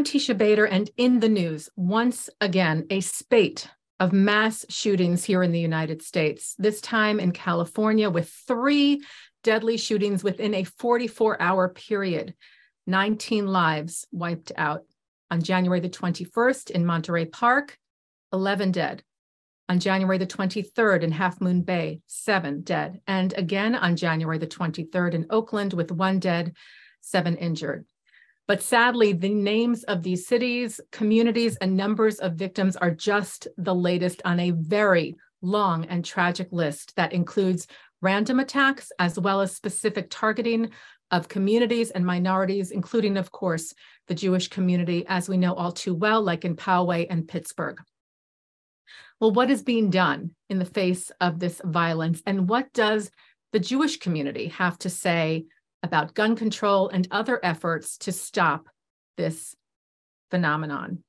I'm Tisha Bader, and in the news, once again, a spate of mass shootings here in the United States, this time in California, with three deadly shootings within a 44 hour period. 19 lives wiped out. On January the 21st in Monterey Park, 11 dead. On January the 23rd in Half Moon Bay, seven dead. And again on January the 23rd in Oakland with one dead, seven injured. But sadly, the names of these cities, communities, and numbers of victims are just the latest on a very long and tragic list that includes random attacks as well as specific targeting of communities and minorities, including, of course, the Jewish community, as we know all too well, like in Poway and Pittsburgh. Well, what is being done in the face of this violence? And what does the Jewish community have to say about gun control and other efforts to stop this phenomenon.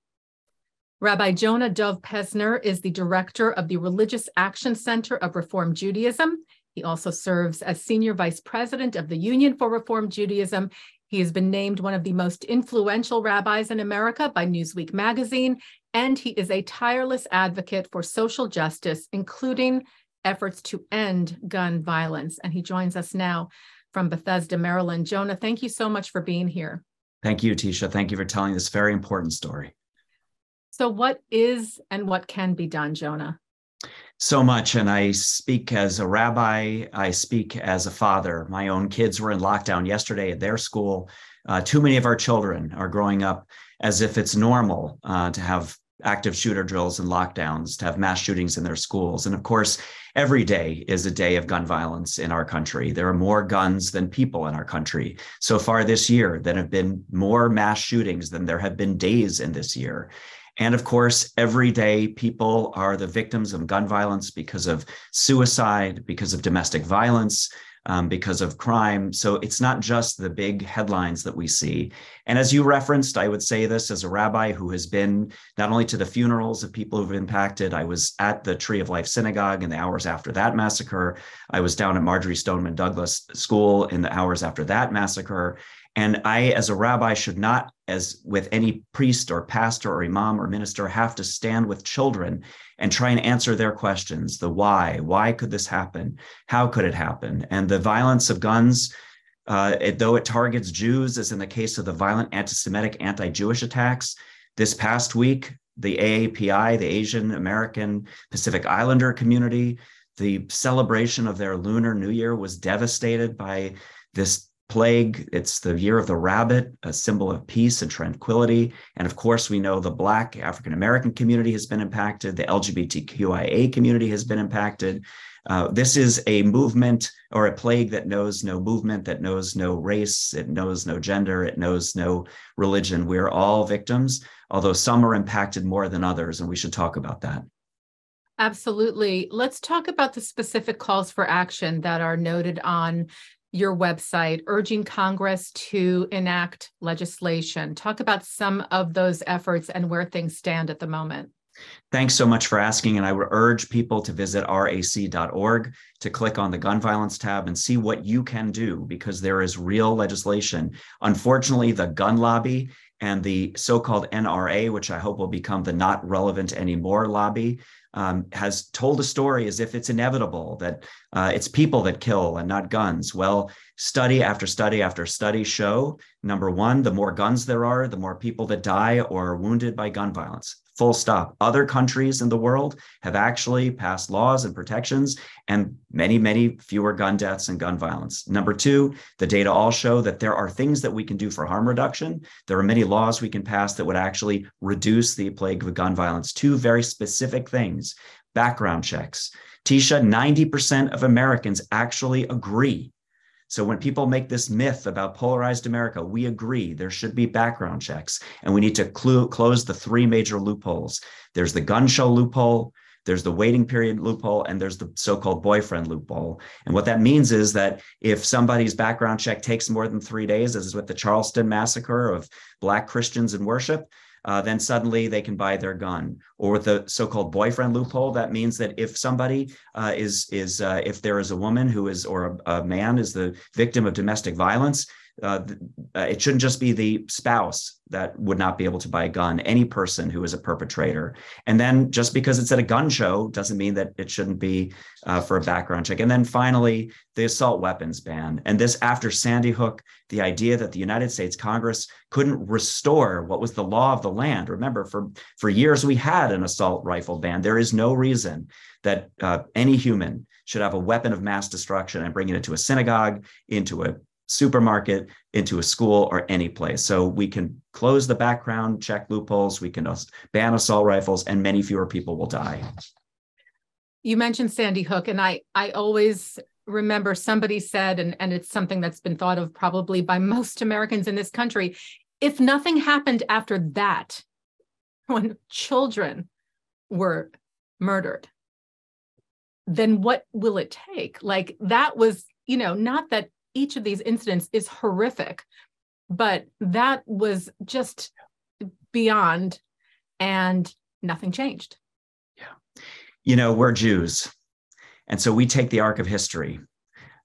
Rabbi Jonah Dov Pesner is the director of the Religious Action Center of Reform Judaism. He also serves as senior vice president of the Union for Reform Judaism. He has been named one of the most influential rabbis in America by Newsweek magazine, and he is a tireless advocate for social justice, including efforts to end gun violence. And he joins us now from Bethesda, Maryland. Jonah, thank you so much for being here. Thank you, Tisha. Thank you for telling this very important story. So, what is and what can be done, Jonah? So much. And I speak as a rabbi, I speak as a father. My own kids were in lockdown yesterday at their school. Uh, too many of our children are growing up as if it's normal uh, to have active shooter drills and lockdowns, to have mass shootings in their schools. And of course, every day is a day of gun violence in our country. There are more guns than people in our country. So far this year, there have been more mass shootings than there have been days in this year. And of course, every day people are the victims of gun violence because of suicide, because of domestic violence, um, because of crime. So it's not just the big headlines that we see. And as you referenced, I would say this as a rabbi who has been not only to the funerals of people who've impacted, I was at the Tree of Life Synagogue in the hours after that massacre. I was down at Marjory Stoneman Douglas School in the hours after that massacre. And I, as a rabbi, should not, as with any priest or pastor or imam or minister, have to stand with children and try and answer their questions the why. Why could this happen? How could it happen? And the violence of guns, uh, it, though it targets Jews, as in the case of the violent anti Semitic, anti Jewish attacks, this past week, the AAPI, the Asian American Pacific Islander community, the celebration of their Lunar New Year was devastated by this plague. It's the year of the rabbit, a symbol of peace and tranquility. And of course, we know the Black African American community has been impacted, the LGBTQIA community has been impacted. Uh, this is a movement or a plague that knows no movement, that knows no race, it knows no gender, it knows no religion. We're all victims, although some are impacted more than others, and we should talk about that. Absolutely. Let's talk about the specific calls for action that are noted on your website urging Congress to enact legislation. Talk about some of those efforts and where things stand at the moment. Thanks so much for asking. And I would urge people to visit rac.org to click on the gun violence tab and see what you can do because there is real legislation. Unfortunately, the gun lobby and the so called NRA, which I hope will become the not relevant anymore lobby, um, has told a story as if it's inevitable that uh, it's people that kill and not guns. Well, study after study after study show number one, the more guns there are, the more people that die or are wounded by gun violence full stop. Other countries in the world have actually passed laws and protections and many, many fewer gun deaths and gun violence. Number two, the data all show that there are things that we can do for harm reduction. There are many laws we can pass that would actually reduce the plague of gun violence. Two very specific things background checks. Tisha, 90% of Americans actually agree so when people make this myth about polarized America, we agree there should be background checks and we need to cl- close the three major loopholes. There's the gun show loophole, there's the waiting period loophole, and there's the so called boyfriend loophole. And what that means is that if somebody's background check takes more than three days, as is with the Charleston massacre of Black Christians in worship, uh, then suddenly they can buy their gun. Or with the so-called boyfriend loophole, that means that if somebody uh, is is uh, if there is a woman who is or a, a man is the victim of domestic violence, uh, uh, it shouldn't just be the spouse that would not be able to buy a gun, any person who is a perpetrator. And then just because it's at a gun show doesn't mean that it shouldn't be uh, for a background check. And then finally, the assault weapons ban. And this after Sandy Hook, the idea that the United States Congress couldn't restore what was the law of the land. Remember, for, for years we had an assault rifle ban. There is no reason that uh, any human should have a weapon of mass destruction and bringing it to a synagogue, into a supermarket, into a school, or any place. So we can close the background check loopholes, we can ban assault rifles, and many fewer people will die. You mentioned Sandy Hook, and I I always remember somebody said, and, and it's something that's been thought of probably by most Americans in this country, if nothing happened after that, when children were murdered, then what will it take? Like that was, you know, not that each of these incidents is horrific, but that was just beyond and nothing changed. Yeah. You know, we're Jews. And so we take the arc of history.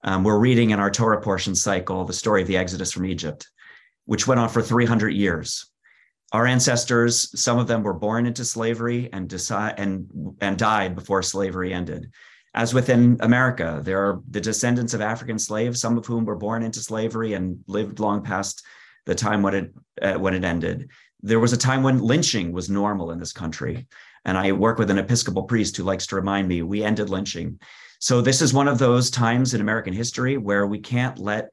Um, we're reading in our Torah portion cycle the story of the Exodus from Egypt, which went on for 300 years. Our ancestors, some of them were born into slavery and decide and and died before slavery ended. As within America, there are the descendants of African slaves, some of whom were born into slavery and lived long past the time when it uh, when it ended. There was a time when lynching was normal in this country, and I work with an Episcopal priest who likes to remind me we ended lynching. So this is one of those times in American history where we can't let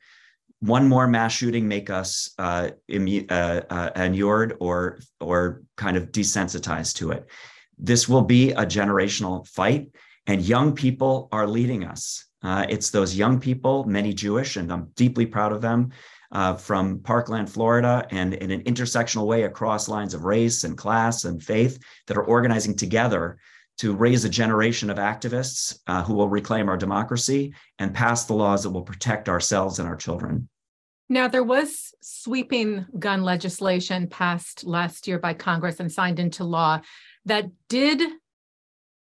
one more mass shooting make us uh, immu- uh, uh, inured or or kind of desensitized to it. This will be a generational fight. And young people are leading us. Uh, it's those young people, many Jewish, and I'm deeply proud of them, uh, from Parkland, Florida, and in an intersectional way across lines of race and class and faith that are organizing together to raise a generation of activists uh, who will reclaim our democracy and pass the laws that will protect ourselves and our children. Now, there was sweeping gun legislation passed last year by Congress and signed into law that did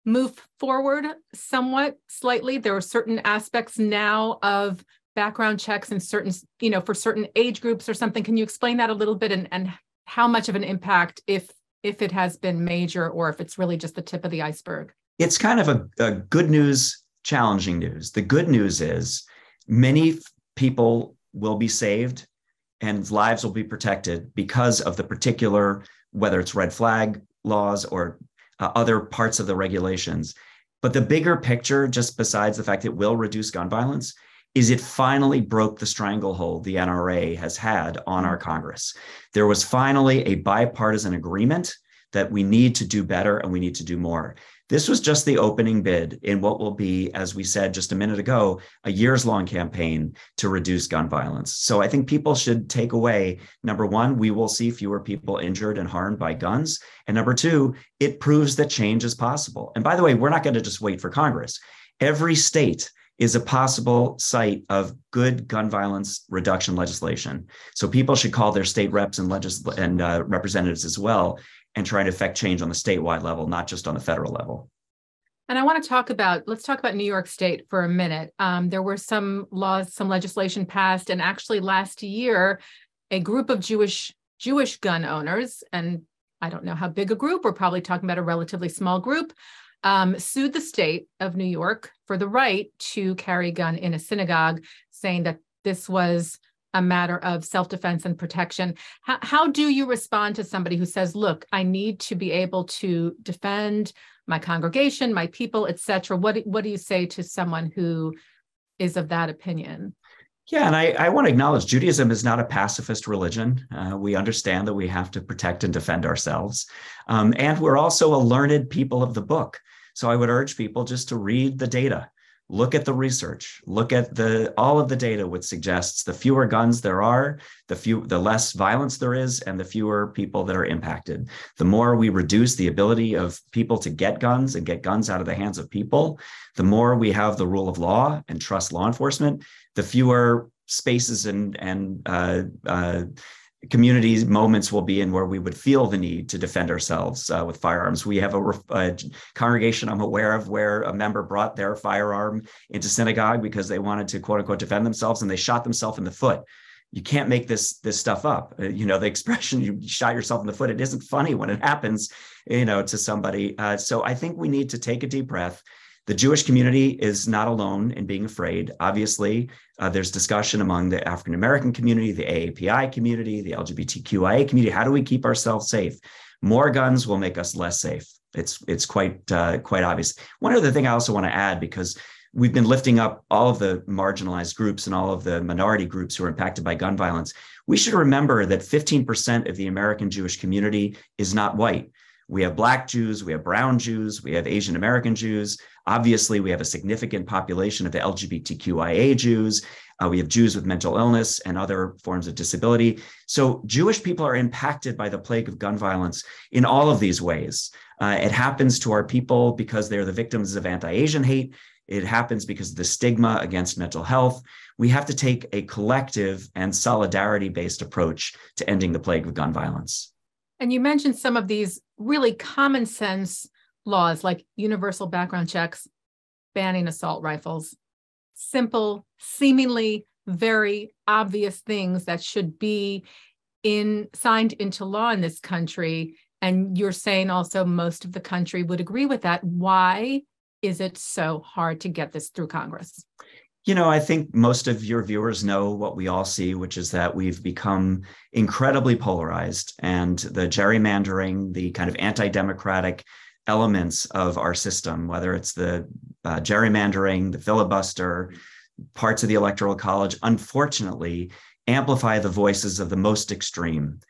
move forward somewhat slightly. There are certain aspects now of background checks and certain, you know, for certain age groups or something. Can you explain that a little bit and, and how much of an impact, if if it has been major or if it's really just the tip of the iceberg? It's kind of a, a good news, challenging news. The good news is many people will be saved and lives will be protected because of the particular, whether it's red flag laws or uh, other parts of the regulations. But the bigger picture, just besides the fact it will reduce gun violence, is it finally broke the stranglehold the NRA has had on our Congress. There was finally a bipartisan agreement that we need to do better and we need to do more. This was just the opening bid in what will be, as we said just a minute ago, a years long campaign to reduce gun violence. So I think people should take away number one, we will see fewer people injured and harmed by guns. And number two, it proves that change is possible. And by the way, we're not going to just wait for Congress. Every state is a possible site of good gun violence reduction legislation. So people should call their state reps and, legis- and uh, representatives as well and try to affect change on the statewide level, not just on the federal level. And I want to talk about, let's talk about New York State for a minute. Um, there were some laws, some legislation passed, and actually last year, a group of Jewish Jewish gun owners, and I don't know how big a group, we're probably talking about a relatively small group, um, sued the state of New York for the right to carry a gun in a synagogue, saying that this was a matter of self-defense and protection. How, how do you respond to somebody who says, look, I need to be able to defend my congregation, my people, etc. What, what do you say to someone who is of that opinion? Yeah, and I, I want to acknowledge Judaism is not a pacifist religion. Uh, we understand that we have to protect and defend ourselves. Um, and we're also a learned people of the book. So I would urge people just to read the data look at the research. Look at the all of the data which suggests the fewer guns there are the few the less violence there is and the fewer people that are impacted. The more we reduce the ability of people to get guns and get guns out of the hands of people the more we have the rule of law and trust law enforcement the fewer spaces and and uh, uh, communities moments will be in where we would feel the need to defend ourselves uh, with firearms. We have a, a, congregation I'm aware of where a member brought their firearm into synagogue because they wanted to quote unquote defend themselves and they shot themselves in the foot. you can't make this this stuff up uh, you know the expression you shot yourself in the foot it isn't funny when it happens you know to somebody uh, so i think we need to take a deep breath the jewish community is not alone in being afraid. Obviously uh, there's discussion among the african american community the aapi community the lgbtqia community. How do we keep ourselves safe? More guns will make us less safe. It's it's quite uh, quite obvious. One other thing i also want to add because we've been lifting up all of the marginalized groups and all of the minority groups who are impacted by gun violence. We should remember that 15% of the American Jewish community is not white. We have Black Jews, we have Brown Jews, we have Asian American Jews. Obviously, we have a significant population of LGBTQIA Jews. Uh, we have Jews with mental illness and other forms of disability. So, Jewish people are impacted by the plague of gun violence in all of these ways. Uh, it happens to our people because they're the victims of anti Asian hate. It happens because of the stigma against mental health. We have to take a collective and solidarity based approach to ending the plague of gun violence. And you mentioned some of these really common sense laws like universal background checks, banning assault rifles, simple, seemingly very obvious things that should be in signed into law in this country. And you're saying also most of the country would agree with that. Why is it so hard to get this through Congress? You know, I think most of your viewers know what we all see, which is that we've become incredibly polarized and the gerrymandering, the kind of anti democratic elements of our system, whether it's the uh, gerrymandering, the filibuster, parts of the Electoral College, unfortunately, amplify the voices of the most extreme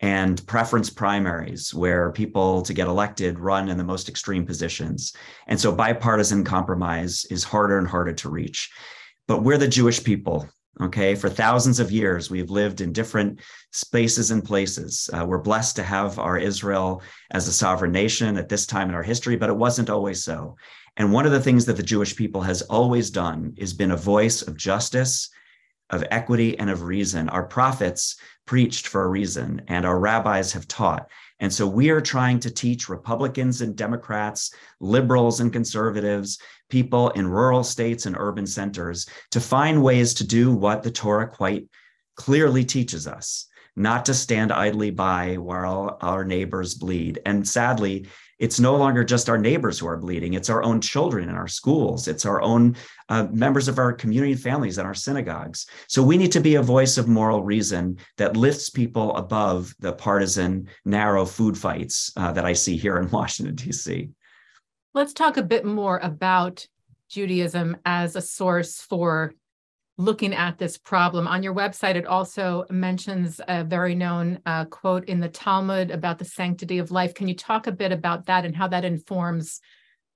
and preference primaries where people to get elected run in the most extreme positions. And so bipartisan compromise is harder and harder to reach. But we're the Jewish people. Okay, for thousands of years, we've lived in different spaces and places. Uh, we're blessed to have our Israel as a sovereign nation at this time in our history, but it wasn't always so. And one of the things that the Jewish people has always done is been a voice of justice, of equity, and of reason. Our prophets preached for a reason and our rabbis have taught. And so we are trying to teach Republicans and Democrats, liberals and conservatives, people in rural states and urban centers to find ways to do what the Torah quite clearly teaches us not to stand idly by while our neighbors bleed. And sadly, it's no longer just our neighbors who are bleeding, it's our own children in our schools, it's our own uh, members of our community and families and our synagogues. So we need to be a voice of moral reason that lifts people above the partisan, narrow food fights uh, that I see here in Washington, D.C. Let's talk a bit more about Judaism as a source for looking at this problem. On your website, it also mentions a very known uh, quote in the Talmud about the sanctity of life. Can you talk a bit about that and how that informs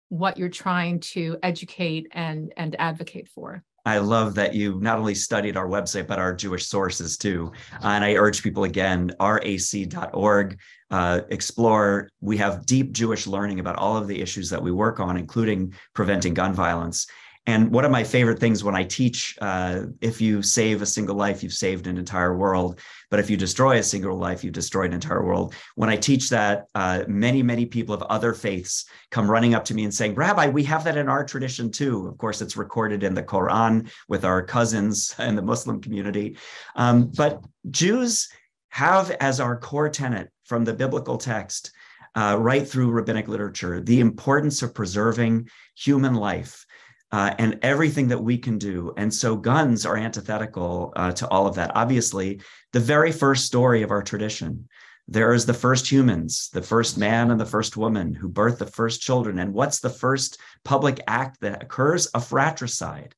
what you're trying to educate and, and advocate for? I love that you not only studied our website, but our Jewish sources too. and I urge people again, rac.org, uh, explore. We have deep Jewish learning about all of the issues that we work on, including preventing gun violence. And one of my favorite things when I teach, uh, if you save a single life, you've saved an entire world. But if you destroy a single life, you've destroyed an entire world. When I teach that, uh, many, many people of other faiths come running up to me and saying, Rabbi, we have that in our tradition too. Of course, it's recorded in the Quran with our cousins in the Muslim community. Um, but Jews have as our core tenet from the biblical text, uh, right through rabbinic literature, the importance of preserving human life uh, and everything that we can do. And so guns are antithetical uh, to all of that. Obviously, the very first story of our tradition. There is the first humans, the first man and the first woman who birth the first children. And what's the first public act that occurs? A fratricide.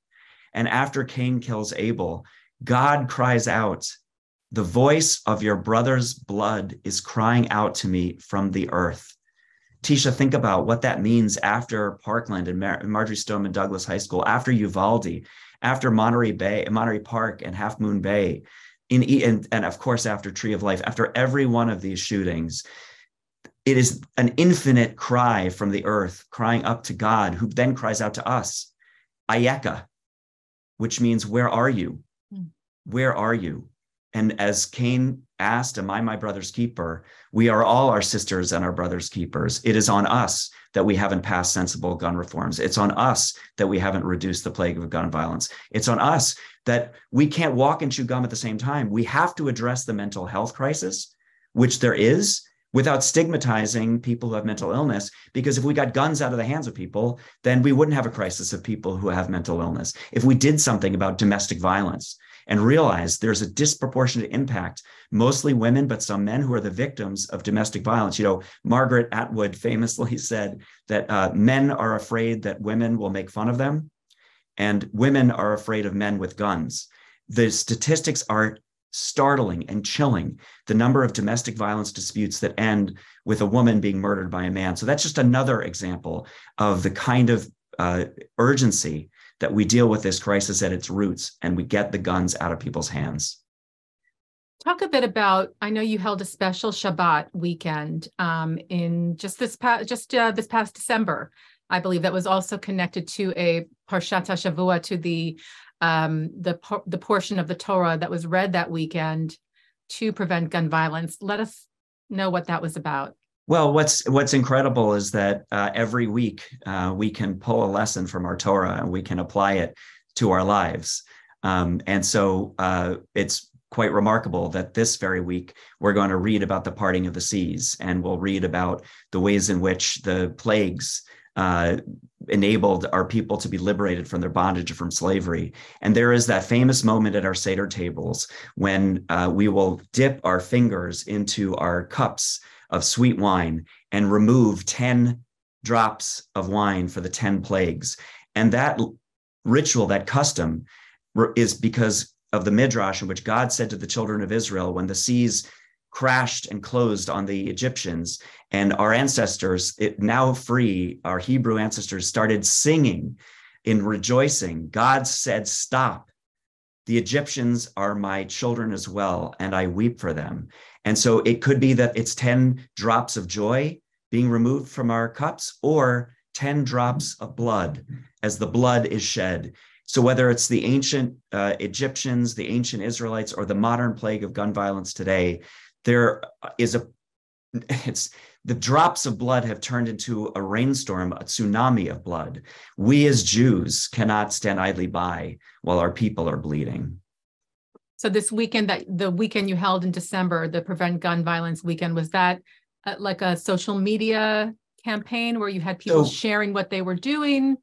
And after Cain kills Abel, God cries out, The voice of your brother's blood is crying out to me from the earth. Tisha, think about what that means after Parkland and Mar- Marjory Stoneman Douglas High School, after Uvalde, after Monterey Bay, Monterey Park, and Half Moon Bay, in and, and of course after Tree of Life. After every one of these shootings, it is an infinite cry from the earth, crying up to God, who then cries out to us, Ayeka, which means, Where are you? Hmm. Where are you? And as Cain asked, Am I my brother's keeper? We are all our sisters and our brother's keepers. It is on us that we haven't passed sensible gun reforms. It's on us that we haven't reduced the plague of gun violence. It's on us that we can't walk and chew gum at the same time. We have to address the mental health crisis, which there is, without stigmatizing people who have mental illness. Because if we got guns out of the hands of people, then we wouldn't have a crisis of people who have mental illness. If we did something about domestic violence, and realize there's a disproportionate impact, mostly women, but some men who are the victims of domestic violence. You know, Margaret Atwood famously said that uh, men are afraid that women will make fun of them, and women are afraid of men with guns. The statistics are startling and chilling the number of domestic violence disputes that end with a woman being murdered by a man. So that's just another example of the kind of uh, urgency that we deal with this crisis at its roots and we get the guns out of people's hands. Talk a bit about. I know you held a special Shabbat weekend um, in just this past just uh, this past December. I believe that was also connected to a Parshat Shavua to the um, the the portion of the Torah that was read that weekend to prevent gun violence. Let us know what that was about. Well, what's what's incredible is that uh, every week uh, we can pull a lesson from our Torah and we can apply it to our lives. Um, and so uh, it's quite remarkable that this very week we're going to read about the parting of the seas and we'll read about the ways in which the plagues uh, enabled our people to be liberated from their bondage from slavery. And there is that famous moment at our Seder tables when uh, we will dip our fingers into our cups of sweet wine and remove 10 drops of wine for the 10 plagues. And that ritual, that custom, is because of the midrash in which God said to the children of Israel when the seas crashed and closed on the Egyptians, and our ancestors, it, now free, our Hebrew ancestors started singing in rejoicing. God said, Stop. The Egyptians are my children as well, and I weep for them. And so it could be that it's 10 drops of joy being removed from our cups or 10 drops of blood as the blood is shed. So whether it's the ancient uh, Egyptians, the ancient Israelites, or the modern plague of gun violence today, there is a it's the drops of blood have turned into a rainstorm, a tsunami of blood. We as Jews cannot stand idly by while our people are bleeding. So this weekend that the weekend you held in December, the Prevent Gun Violence weekend, was that uh, like a social media campaign where you had people so, sharing what they were doing?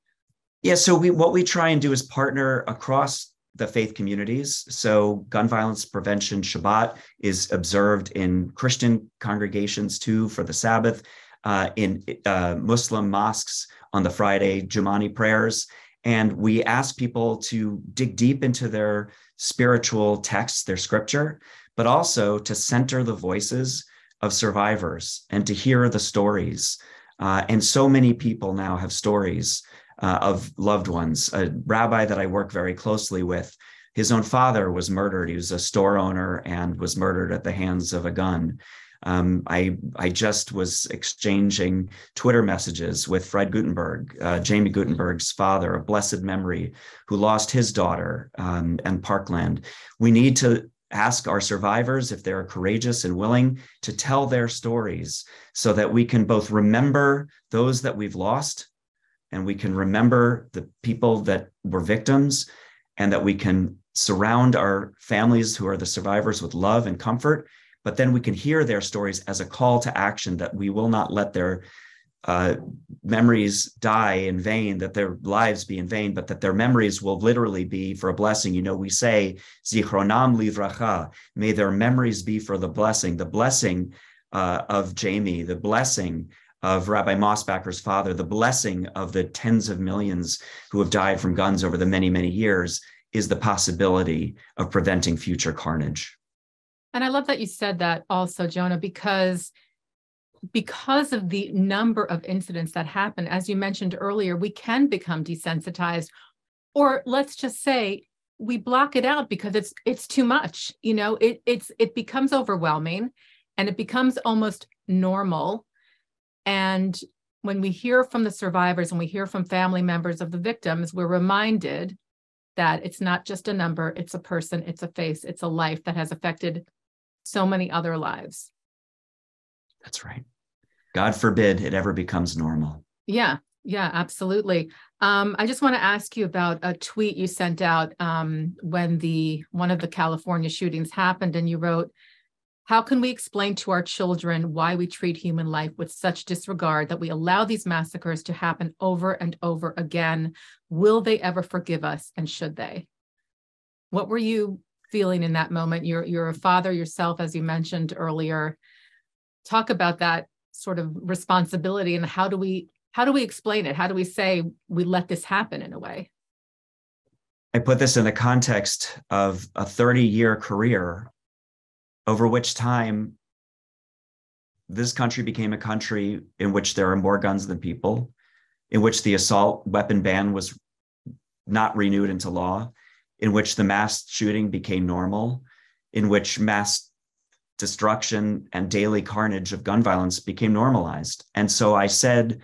Yeah, so we what we try and do is partner across the faith communities. So gun violence prevention Shabbat is observed in Christian congregations too for the Sabbath, uh, in uh, Muslim mosques on the Friday Jumani prayers. And we ask people to dig deep into their spiritual texts, their scripture, but also to center the voices of survivors and to hear the stories. Uh, and so many people now have stories uh, of loved ones. A rabbi that I work very closely with, his own father was murdered. He was a store owner and was murdered at the hands of a gun. Um, I I just was exchanging Twitter messages with Fred Guttenberg, uh, Jamie Guttenberg's father, of blessed memory, who lost his daughter um, and Parkland. We need to ask our survivors if they're courageous and willing to tell their stories so that we can both remember those that we've lost and we can remember the people that were victims and that we can surround our families who are the survivors with love and comfort but then we can hear their stories as a call to action that we will not let their uh, memories die in vain, that their lives be in vain, but that their memories will literally be for a blessing. You know, we say, Zichronam livracha, may their memories be for the blessing, the blessing uh, of Jamie, the blessing of Rabbi Mosbacher's father, the blessing of the tens of millions who have died from guns over the many, many years is the possibility of preventing future carnage. And I love that you said that also, Jonah, because because of the number of incidents that happen, as you mentioned earlier, we can become desensitized, or let's just say we block it out because it's it's too much. You know, it it's it becomes overwhelming, and it becomes almost normal. And when we hear from the survivors and we hear from family members of the victims, we're reminded that it's not just a number, it's a person, it's a face, it's a life that has affected so many other lives. That's right. God forbid it ever becomes normal. Yeah, yeah, absolutely. Um, I just want to ask you about a tweet you sent out um, when the one of the California shootings happened, and you wrote, "How can we explain to our children why we treat human life with such disregard that we allow these massacres to happen over and over again? Will they ever forgive us, and should they?" What were you feeling in that moment? You're you're a father yourself, as you mentioned earlier. Talk about that sort of responsibility and how do we how do we explain it? How do we say we let this happen in a way? I put this in the context of a 30 year career over which time this country became a country in which there are more guns than people, in which the assault weapon ban was not renewed into law, in which the mass shooting became normal, in which mass destruction and daily carnage of gun violence became normalized. And so I said,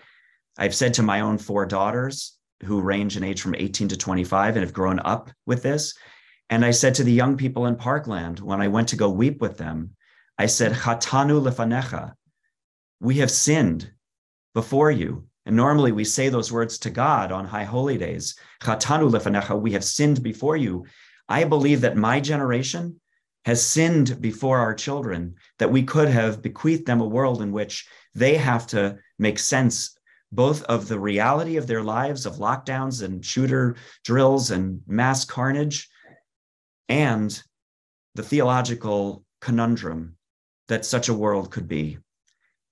I've said to my own four daughters who range in age from 18 to 25 and have grown up with this. And I said to the young people in Parkland when I went to go weep with them, I said, Chatanu lefanecha, we have sinned before you. And normally we say those words to God on high holy days. Chatanu lefanecha, we have sinned before you. I believe that my generation has sinned before our children, that we could have bequeathed them a world in which they have to make sense both of the reality of their lives of lockdowns and shooter drills and mass carnage and the theological conundrum that such a world could be.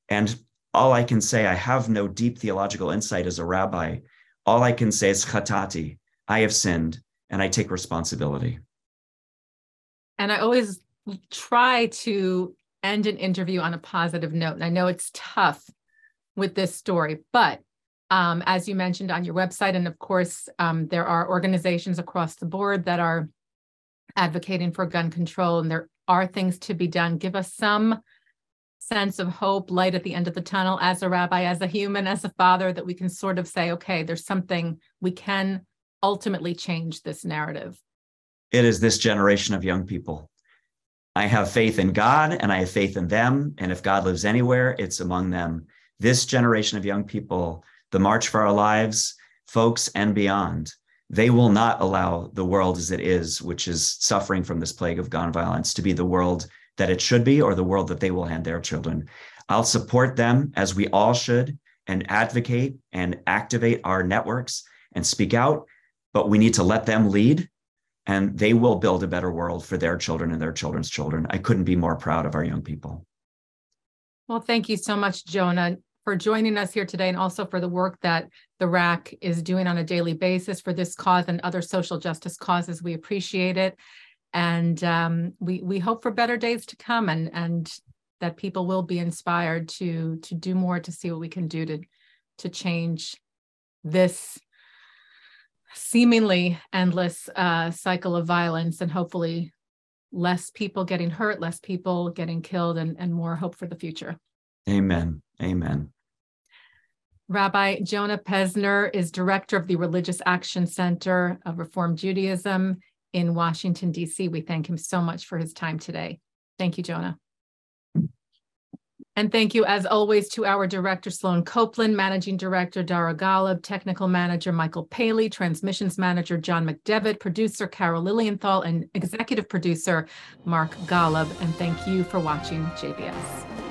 And all I can say, I have no deep theological insight as a rabbi. All I can say is chatati, I have sinned and I take responsibility. And I always try to end an interview on a positive note. And I know it's tough with this story. But um, as you mentioned on your website, and of course, um, there are organizations across the board that are advocating for gun control, and there are things to be done. Give us some sense of hope, light at the end of the tunnel as a rabbi, as a human, as a father, that we can sort of say, okay, there's something we can ultimately change this narrative. It is this generation of young people. I have faith in God and I have faith in them. And if God lives anywhere, it's among them this generation of young people, the March for Our Lives, folks, and beyond, they will not allow the world as it is, which is suffering from this plague of gun violence, to be the world that it should be or the world that they will hand their children. I'll support them as we all should and advocate and activate our networks and speak out, but we need to let them lead and they will build a better world for their children and their children's children. I couldn't be more proud of our young people. Well, thank you so much, Jonah for joining us here today and also for the work that the RAC is doing on a daily basis for this cause and other social justice causes. We appreciate it. And um, we, we hope for better days to come and, and that people will be inspired to, to do more to see what we can do to, to change this seemingly endless uh, cycle of violence and hopefully less people getting hurt, less people getting killed, and, and more hope for the future. Amen. Amen. Rabbi Jonah Pesner is director of the Religious Action Center of Reform Judaism in Washington, D.C. We thank him so much for his time today. Thank you, Jonah. And thank you, as always, to our director, Sloan Copeland, managing director, Dara Golub, technical manager, Michael Paley, transmissions manager, John McDevitt, producer, Carol Lilienthal, and executive producer, Mark Golub. And thank you for watching JBS.